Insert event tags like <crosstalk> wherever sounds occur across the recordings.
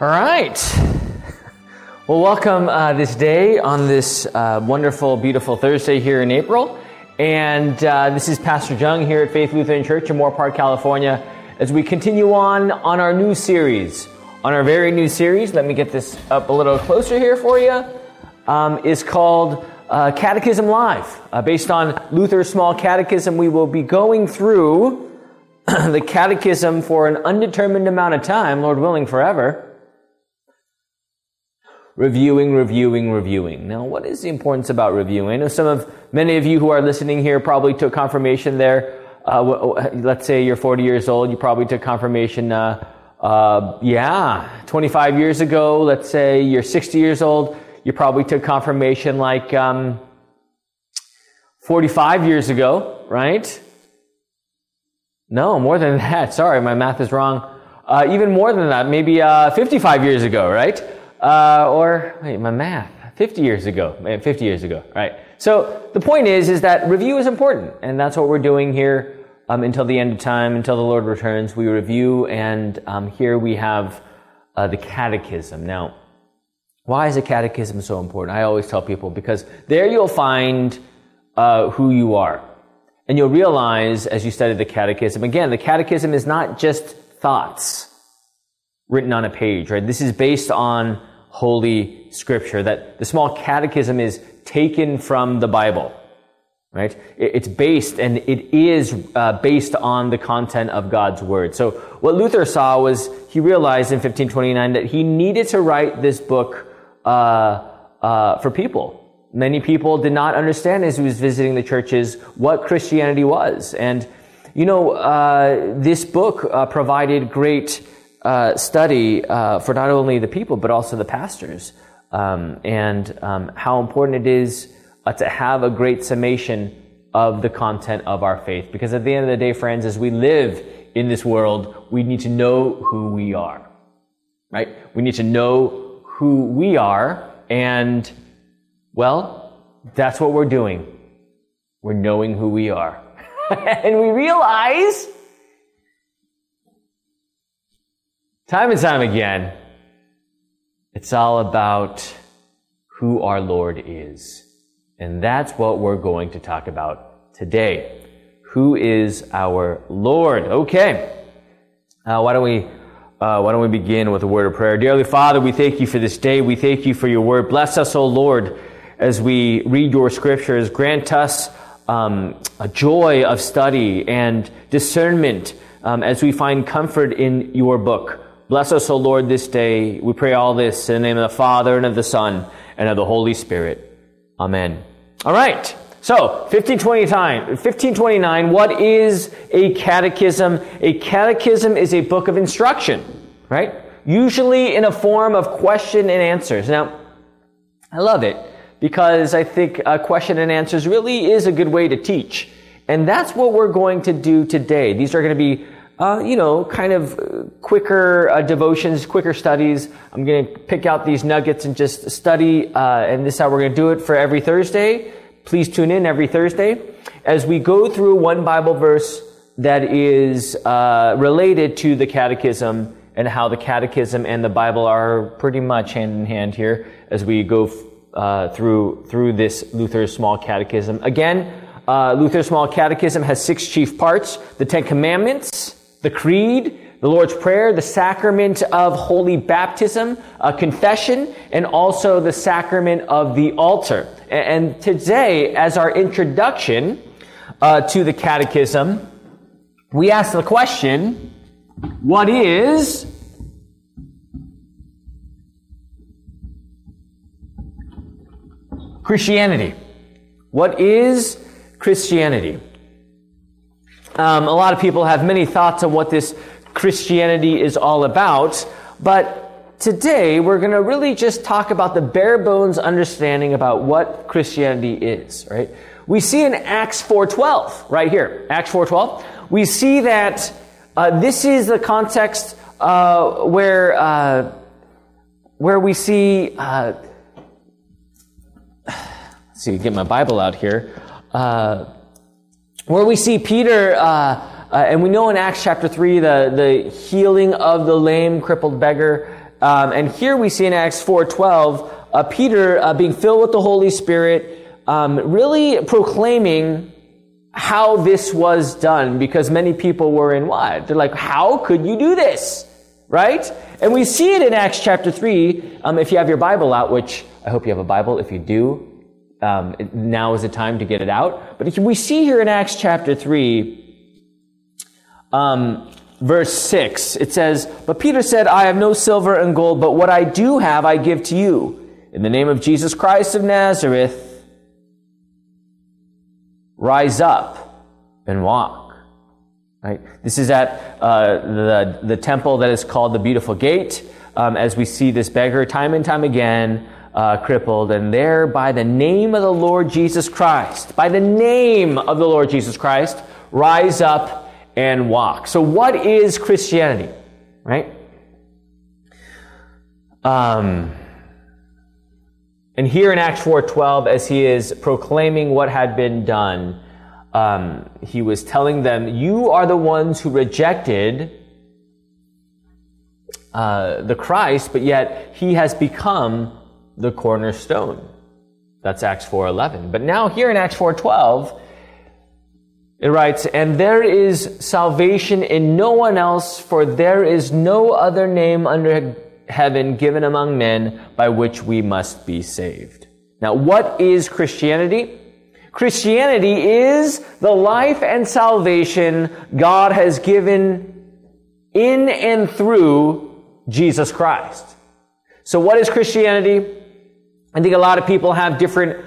All right. Well, welcome uh, this day on this uh, wonderful, beautiful Thursday here in April. And uh, this is Pastor Jung here at Faith Lutheran Church in Moorpark, California, as we continue on on our new series. On our very new series, let me get this up a little closer here for you, um, is called uh, Catechism Live. Uh, based on Luther's Small Catechism, we will be going through <clears throat> the Catechism for an undetermined amount of time, Lord willing, forever reviewing, reviewing, reviewing. Now, what is the importance about reviewing? I know some of, many of you who are listening here probably took confirmation there. Uh, let's say you're 40 years old, you probably took confirmation, uh, uh, yeah, 25 years ago. Let's say you're 60 years old, you probably took confirmation like, um, 45 years ago, right? No, more than <laughs> that. Sorry, my math is wrong. Uh, even more than that, maybe uh, 55 years ago, right? Uh, or wait, my math. 50 years ago, 50 years ago, right? So the point is, is that review is important, and that's what we're doing here um, until the end of time, until the Lord returns. We review, and um, here we have uh, the Catechism. Now, why is the Catechism so important? I always tell people because there you'll find uh, who you are, and you'll realize as you study the Catechism. Again, the Catechism is not just thoughts written on a page, right? This is based on Holy Scripture, that the small catechism is taken from the Bible, right? It's based and it is uh, based on the content of God's Word. So what Luther saw was he realized in 1529 that he needed to write this book uh, uh, for people. Many people did not understand as he was visiting the churches what Christianity was. And, you know, uh, this book uh, provided great uh, study uh, for not only the people but also the pastors, um, and um, how important it is uh, to have a great summation of the content of our faith. Because at the end of the day, friends, as we live in this world, we need to know who we are. Right? We need to know who we are, and well, that's what we're doing. We're knowing who we are. <laughs> and we realize Time and time again, it's all about who our Lord is. And that's what we're going to talk about today. Who is our Lord? Okay. Uh, why don't we uh, why don't we begin with a word of prayer? Dearly Father, we thank you for this day. We thank you for your word. Bless us, O Lord, as we read your scriptures. Grant us um, a joy of study and discernment um, as we find comfort in your book. Bless us, O Lord, this day. We pray all this in the name of the Father and of the Son and of the Holy Spirit. Amen. All right. So, 1529, 1529, what is a catechism? A catechism is a book of instruction, right? Usually in a form of question and answers. Now, I love it because I think uh, question and answers really is a good way to teach. And that's what we're going to do today. These are going to be uh, you know, kind of quicker uh, devotions, quicker studies. I'm going to pick out these nuggets and just study, uh, and this is how we're going to do it for every Thursday. Please tune in every Thursday as we go through one Bible verse that is uh, related to the Catechism and how the Catechism and the Bible are pretty much hand in hand here as we go uh, through through this Luther's Small Catechism. Again, uh, Luther's Small Catechism has six chief parts: the Ten Commandments the creed, the Lord's Prayer, the sacrament of holy baptism, a confession, and also the sacrament of the altar. And today, as our introduction uh, to the Catechism, we ask the question what is Christianity? What is Christianity? Um, a lot of people have many thoughts on what this Christianity is all about, but today we're going to really just talk about the bare bones understanding about what Christianity is, right? We see in Acts 4.12, right here, Acts 4.12, we see that uh, this is the context uh, where, uh, where we see, uh, <sighs> let's see, get my Bible out here, uh, where we see Peter, uh, uh, and we know in Acts chapter 3, the, the healing of the lame, crippled beggar, Um, and here we see in Acts 4.12, uh, Peter uh, being filled with the Holy Spirit, um, really proclaiming how this was done because many people were in what? They're like, how could you do this? Right? And we see it in Acts chapter 3. Um, if you have your Bible out, which I hope you have a Bible. If you do, um, now is the time to get it out. But we see here in Acts chapter 3, um, verse 6, it says, But Peter said, I have no silver and gold, but what I do have I give to you. In the name of Jesus Christ of Nazareth, rise up and walk. Right? This is at uh, the, the temple that is called the Beautiful Gate. Um, as we see this beggar time and time again uh, crippled, and there, by the name of the Lord Jesus Christ, by the name of the Lord Jesus Christ, rise up and walk. So, what is Christianity? Right? Um, and here in Acts 4:12, as he is proclaiming what had been done, um, he was telling them, "You are the ones who rejected uh, the Christ, but yet he has become the cornerstone. That's Acts 4:11. But now here in Acts 4:12 it writes, "And there is salvation in no one else, for there is no other name under heaven given among men by which we must be saved." Now, what is Christianity? Christianity is the life and salvation God has given in and through Jesus Christ. So what is Christianity? I think a lot of people have different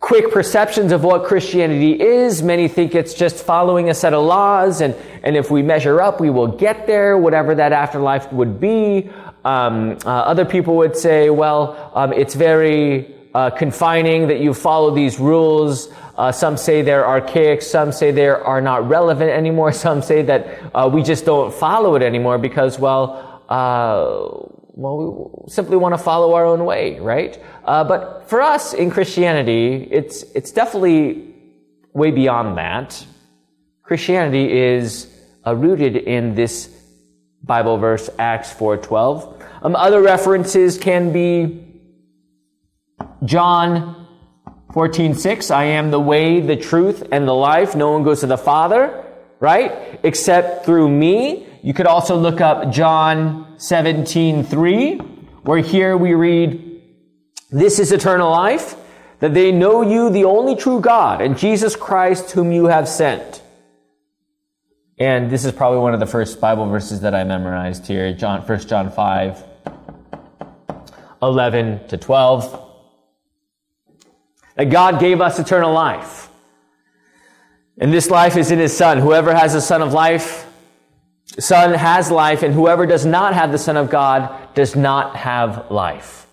quick perceptions of what Christianity is. Many think it's just following a set of laws, and, and if we measure up, we will get there, whatever that afterlife would be. Um, uh, other people would say, well, um, it's very uh, confining that you follow these rules. Uh, some say they're archaic. Some say they are not relevant anymore. <laughs> Some say that uh, we just don't follow it anymore because, well, uh, well, we simply want to follow our own way, right? Uh, but for us in Christianity, it's, it's definitely way beyond that. Christianity is uh, rooted in this Bible verse, Acts 4.12. Um, other references can be John 14.6, I am the way, the truth, and the life. No one goes to the Father, right? Except through me. You could also look up John 17, 3, where here we read, This is eternal life, that they know you, the only true God, and Jesus Christ, whom you have sent. And this is probably one of the first Bible verses that I memorized here, John, 1 John 5, 11 to 12. That God gave us eternal life. And this life is in His Son. Whoever has the Son of life Son has life, and whoever does not have the Son of God does not have life.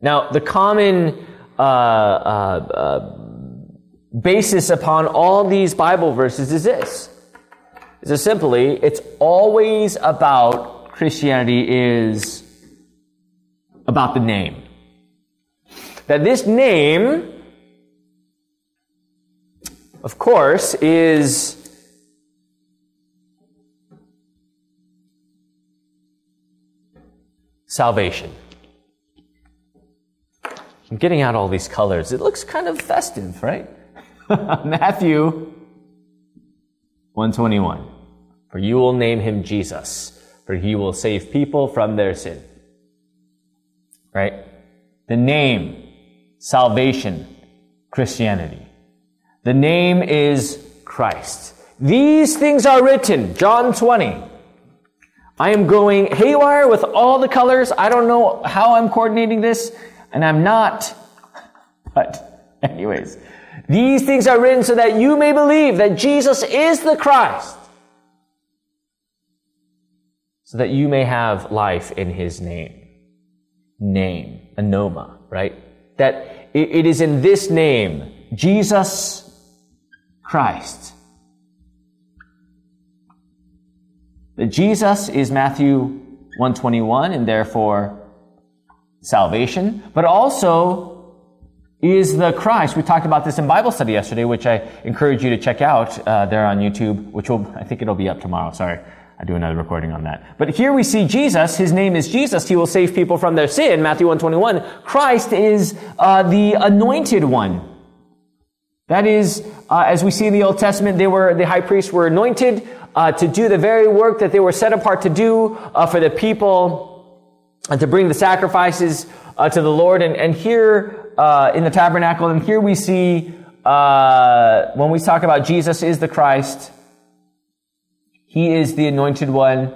Now, the common uh, uh, uh, basis upon all these Bible verses is this. Is simply, it's always about Christianity is about the name. That this name, of course, is salvation. I'm getting out all these colors. It looks kind of festive, right? <laughs> Matthew 121. For you will name him Jesus, for he will save people from their sin. Right? The name, salvation, Christianity. The name is Christ. These things are written, John 20, I am going haywire with all the colors. I don't know how I'm coordinating this, and I'm not. But, anyways, these things are written so that you may believe that Jesus is the Christ, so that you may have life in his name. Name, onoma, right? That it is in this name, Jesus Christ, That Jesus is Matthew 121 and therefore salvation, but also is the Christ. We talked about this in Bible study yesterday, which I encourage you to check out uh, there on YouTube, which will, I think it'll be up tomorrow, sorry. I do another recording on that. But here we see Jesus. His name is Jesus. He will save people from their sin. Matthew 121. Christ is uh, the anointed one. That is, uh, as we see in the Old Testament, they were the high priests were anointed uh, to do the very work that they were set apart to do uh, for the people, and to bring the sacrifices uh, to the Lord. And, and here uh, in the tabernacle, and here we see when we talk about Jesus is the Christ. He is the anointed one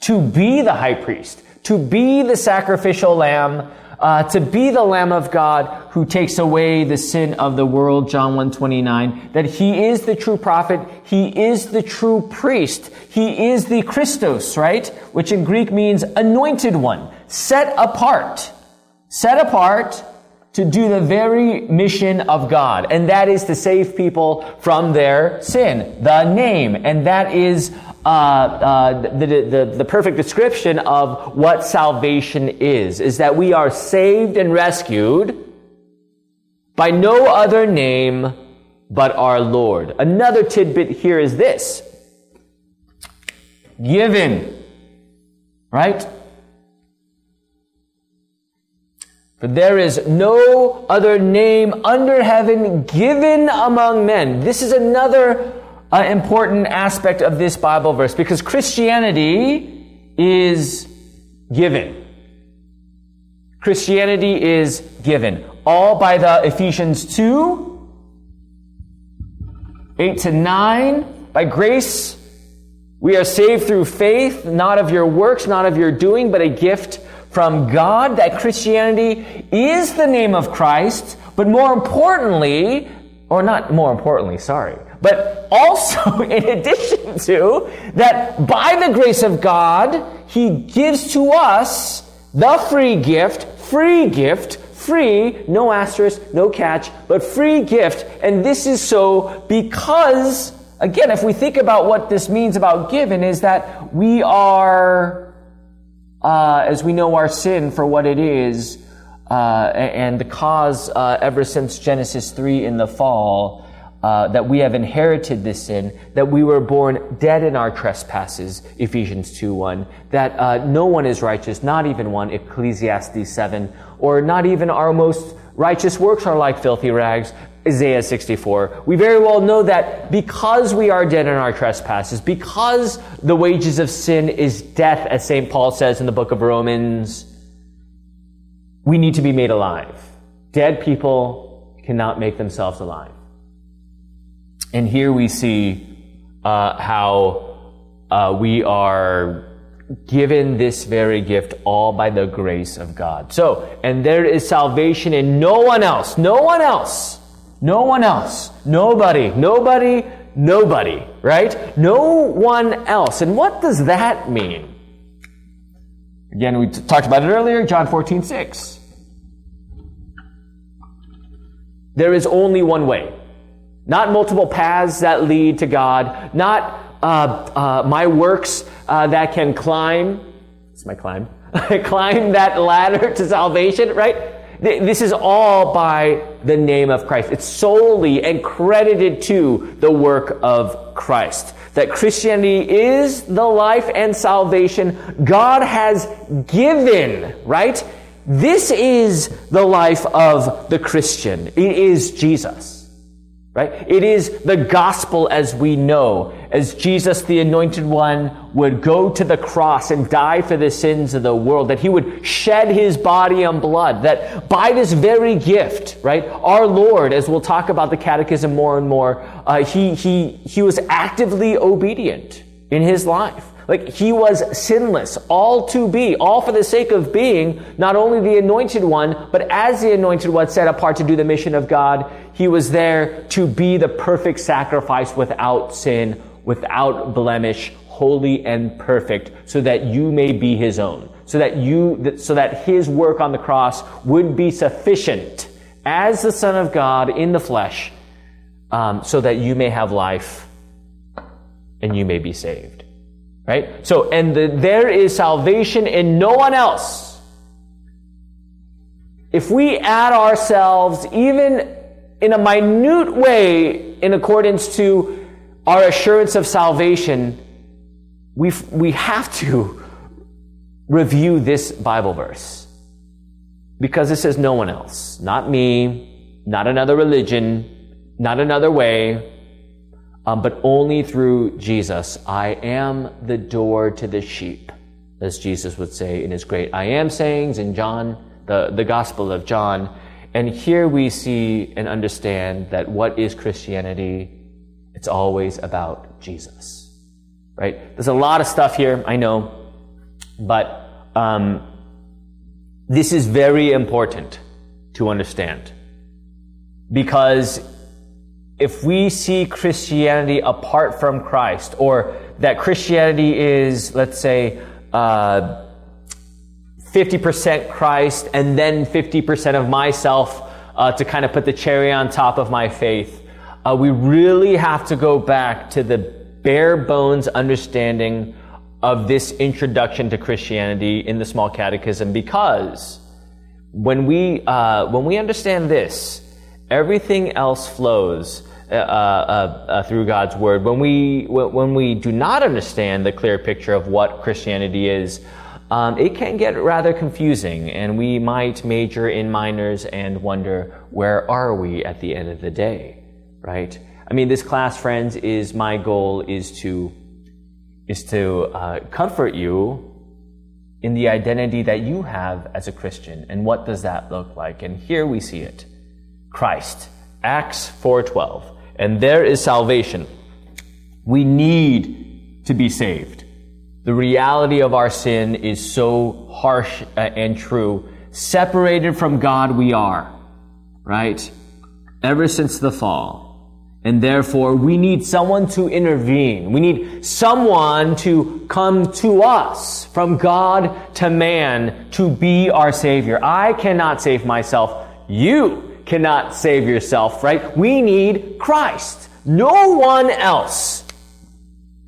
to be the high priest, to be the sacrificial lamb, uh, to be the Lamb of God who takes away the sin of the world, John 129, that he is the true prophet, he is the true priest, he is the Christos, right? Which in Greek means anointed one, set apart, set apart to do the very mission of God, and that is to save people from their sin. The name, and that is uh, uh, the, the, the perfect description of what salvation is, is that we are saved and rescued by no other name but our Lord. Another tidbit here is this. Given. Right? For there is no other name under heaven given among men. This is another uh, important aspect of this Bible verse because Christianity is given. Christianity is given. All by the Ephesians 2, 8 to 9. By grace, we are saved through faith, not of your works, not of your doing, but a gift from God. That Christianity is the name of Christ, but more importantly, or not more importantly, sorry, but also, <laughs> in addition to that, by the grace of God, He gives to us the free gift, free gift, free, no asterisk, no catch, but free gift. And this is so because, again, if we think about what this means about given, is that we are, uh, as we know our sin for what it is, uh, and the cause uh, ever since Genesis 3 in the fall, uh, that we have inherited this sin, that we were born dead in our trespasses, Ephesians 2 1, that uh, no one is righteous, not even one, Ecclesiastes 7, or not even our most righteous works are like filthy rags, Isaiah 64. We very well know that because we are dead in our trespasses, because the wages of sin is death, as St. Paul says in the book of Romans, we need to be made alive. Dead people cannot make themselves alive. And here we see uh, how uh, we are given this very gift all by the grace of God. So, and there is salvation in no one else, no one else, no one else, nobody, nobody, nobody, right? No one else. And what does that mean? Again, we t- talked about it earlier, John 14, 6. There is only one way. Not multiple paths that lead to God, not uh, uh, my works uh, that can climb. It's my climb. I <laughs> climb that ladder to salvation, right? This is all by the name of Christ. It's solely and credited to the work of Christ. That Christianity is the life and salvation God has given, right? This is the life of the Christian. It is Jesus. Right? It is the gospel as we know, as Jesus, the anointed one, would go to the cross and die for the sins of the world, that he would shed his body and blood, that by this very gift, right, our Lord, as we'll talk about the catechism more and more, uh, he, he, he was actively obedient in his life. Like he was sinless, all to be, all for the sake of being not only the anointed one, but as the anointed one set apart to do the mission of God, he was there to be the perfect sacrifice without sin, without blemish, holy and perfect, so that you may be his own. So that you, so that his work on the cross would be sufficient as the Son of God in the flesh, um, so that you may have life and you may be saved. Right? So, and the, there is salvation in no one else. If we add ourselves, even in a minute way, in accordance to our assurance of salvation, we we have to <laughs> review this Bible verse. Because it says no one else, not me, not another religion, not another way, um, but only through Jesus. I am the door to the sheep, as Jesus would say in his great I am sayings in John, the, the Gospel of John. And here we see and understand that what is Christianity? It's always about Jesus, right? There's a lot of stuff here, I know, but um, this is very important to understand. Because if we see Christianity apart from Christ, or that Christianity is, let's say, uh, 50% Christ and then 50% of myself uh, to kind of put the cherry on top of my faith, uh, we really have to go back to the bare bones understanding of this introduction to Christianity in the small catechism. Because when we, uh, when we understand this, everything else flows. Uh, uh, uh, through God's word. When we when we do not understand the clear picture of what Christianity is, um, it can get rather confusing, and we might major in minors and wonder where are we at the end of the day, right? I mean, this class, friends, is my goal is to is to uh, comfort you in the identity that you have as a Christian. And what does that look like? And here we see it. Christ. Acts 4:12. And there is salvation. We need to be saved. The reality of our sin is so harsh uh, and true. Separated from God we are, right? Ever since the fall. And therefore, we need someone to intervene. We need someone to come to us from God to man to be our Savior. I cannot save myself. You cannot save yourself, right? We need Christ. No one else.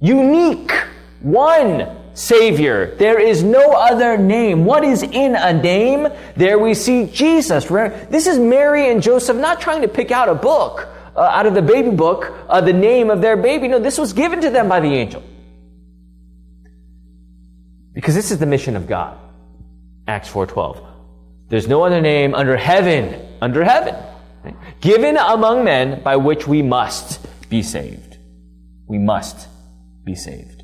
Unique. One Savior. There is no other name. What is in a name? There we see Jesus. This is Mary and Joseph not trying to pick out a book uh, out of the baby book uh, the name of their baby. No, this was given to them by the angel. Because this is the mission of God. Acts 4:12. There's no other name under heaven, under heaven, right? given among men by which we must be saved. We must be saved.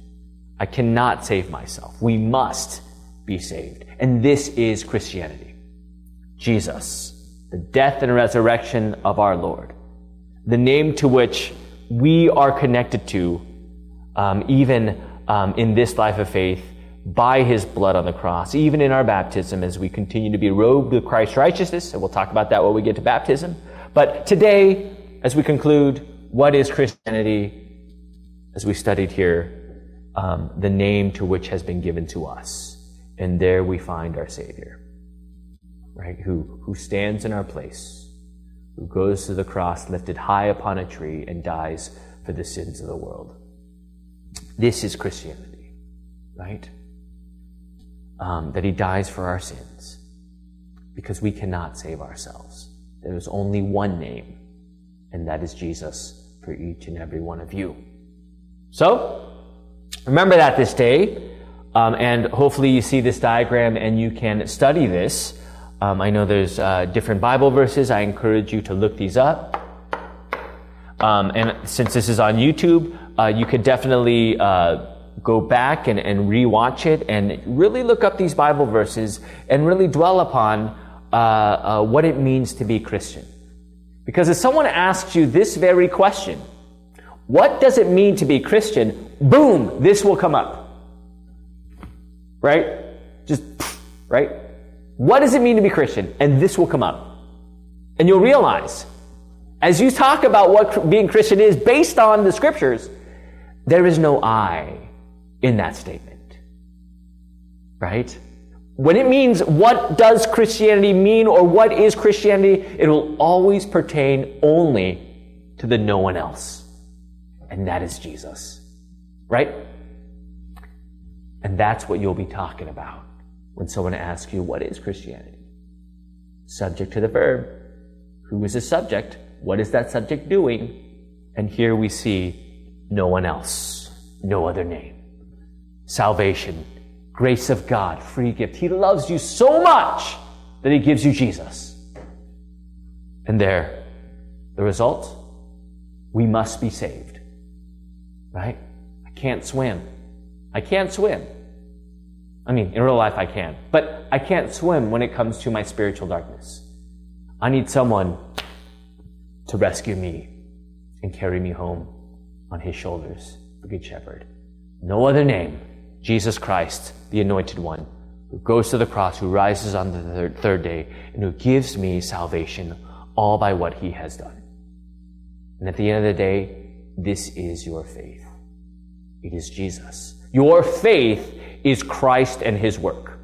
I cannot save myself. We must be saved. And this is Christianity. Jesus, the death and resurrection of our Lord the name to which we are connected to, um, even um, in this life of faith, by his blood on the cross, even in our baptism as we continue to be robed with Christ's righteousness. And we'll talk about that when we get to baptism. But today, as we conclude, what is Christianity? As we studied here, um, the name to which has been given to us. And there we find our Savior, right? Who, who stands in our place who goes to the cross lifted high upon a tree and dies for the sins of the world. This is Christianity, right? Um, that he dies for our sins because we cannot save ourselves. There is only one name, and that is Jesus for each and every one of you. So, remember that this day, um, and hopefully you see this diagram and you can study this um, I know there's uh, different Bible verses. I encourage you to look these up. Um, and since this is on YouTube, uh, you could definitely uh, go back and, and rewatch it and really look up these Bible verses and really dwell upon uh, uh, what it means to be Christian. Because if someone asks you this very question, what does it mean to be Christian? Boom, this will come up. Right? Just, right? What does it mean to be Christian? And this will come up. And you'll realize, as you talk about what being Christian is based on the scriptures, there is no I in that statement. Right? When it means what does Christianity mean or what is Christianity, it will always pertain only to the no one else. And that is Jesus. Right? And that's what you'll be talking about when someone asks you, What is Christianity? Subject to the verb. Who is the subject? What is that subject doing? And here we see no one else, no other name. Salvation, grace of God, free gift. He loves you so much that He gives you Jesus. And there, the result, we must be saved. Right? I can't swim. I can't swim. I mean, in real life I can, but I can't swim when it comes to my spiritual darkness. I need someone to rescue me and carry me home on his shoulders, the Good Shepherd. No other name, Jesus Christ, the Anointed One, who goes to the cross, who rises on the third, third day, and who gives me salvation all by what he has done. And at the end of the day, this is your faith. It is Jesus. Your faith is Christ and his work.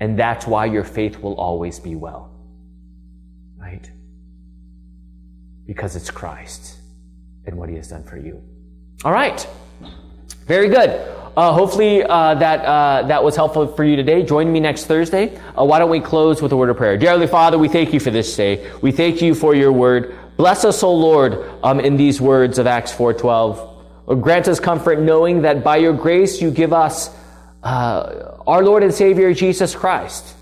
And that's why your faith will always be well. Right? Because it's Christ and what he has done for you. All right. Very good. Uh, hopefully uh, that uh, that was helpful for you today. Join me next Thursday. Uh, why don't we close with a word of prayer? Dear Heavenly Father, we thank you for this day. We thank you for your word. Bless us, O Lord, um, in these words of Acts four twelve. Grant us comfort knowing that by your grace you give us uh, our Lord and Savior Jesus Christ.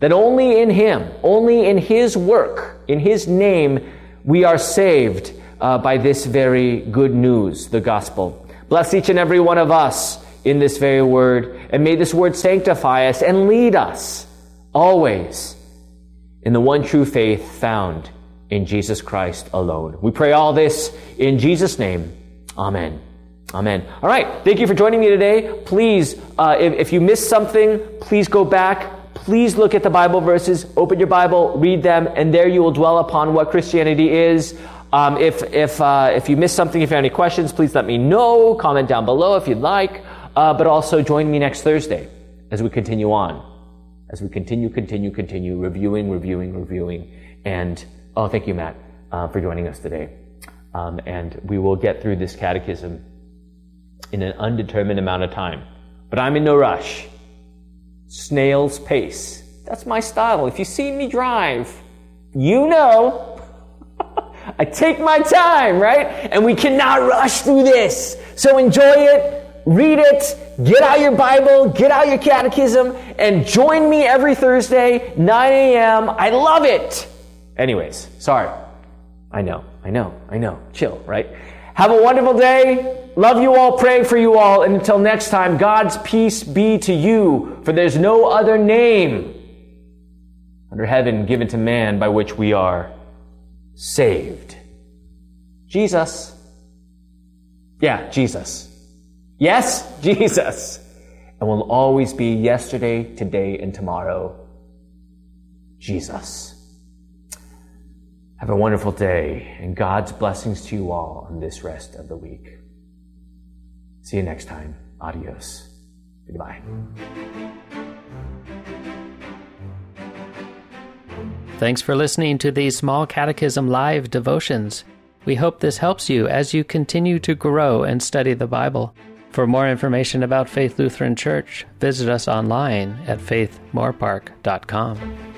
That only in Him, only in His work, in His name, we are saved uh, by this very good news, the gospel. Bless each and every one of us in this very word, and may this word sanctify us and lead us always in the one true faith found in Jesus Christ alone. We pray all this in Jesus' name. Amen. Amen. All right. Thank you for joining me today. Please, uh, if, if you missed something, please go back. Please look at the Bible verses, open your Bible, read them, and there you will dwell upon what Christianity is. Um, if, if, uh, if you missed something, if you have any questions, please let me know. Comment down below if you'd like. Uh, but also join me next Thursday as we continue on. As we continue, continue, continue, reviewing, reviewing, reviewing. And, oh, thank you, Matt, uh, for joining us today. Um, and we will get through this catechism in an undetermined amount of time. But I'm in no rush. Snail's pace. That's my style. If you see me drive, you know <laughs> I take my time, right? And we cannot rush through this. So enjoy it, read it, get out your Bible, get out your catechism, and join me every Thursday, 9 a.m. I love it. Anyways, sorry. I know, I know, I know. Chill, right? Have a wonderful day. Love you all, praying for you all. And until next time, God's peace be to you, for there's no other name under heaven given to man by which we are saved. Jesus. Yeah, Jesus. Yes, <laughs> Jesus. And will always be yesterday, today, and tomorrow. Jesus. Have a wonderful day and God's blessings to you all on this rest of the week. See you next time. Adios. Goodbye. Thanks for listening to these Small Catechism Live devotions. We hope this helps you as you continue to grow and study the Bible. For more information about Faith Lutheran Church, visit us online at faithmoorpark.com.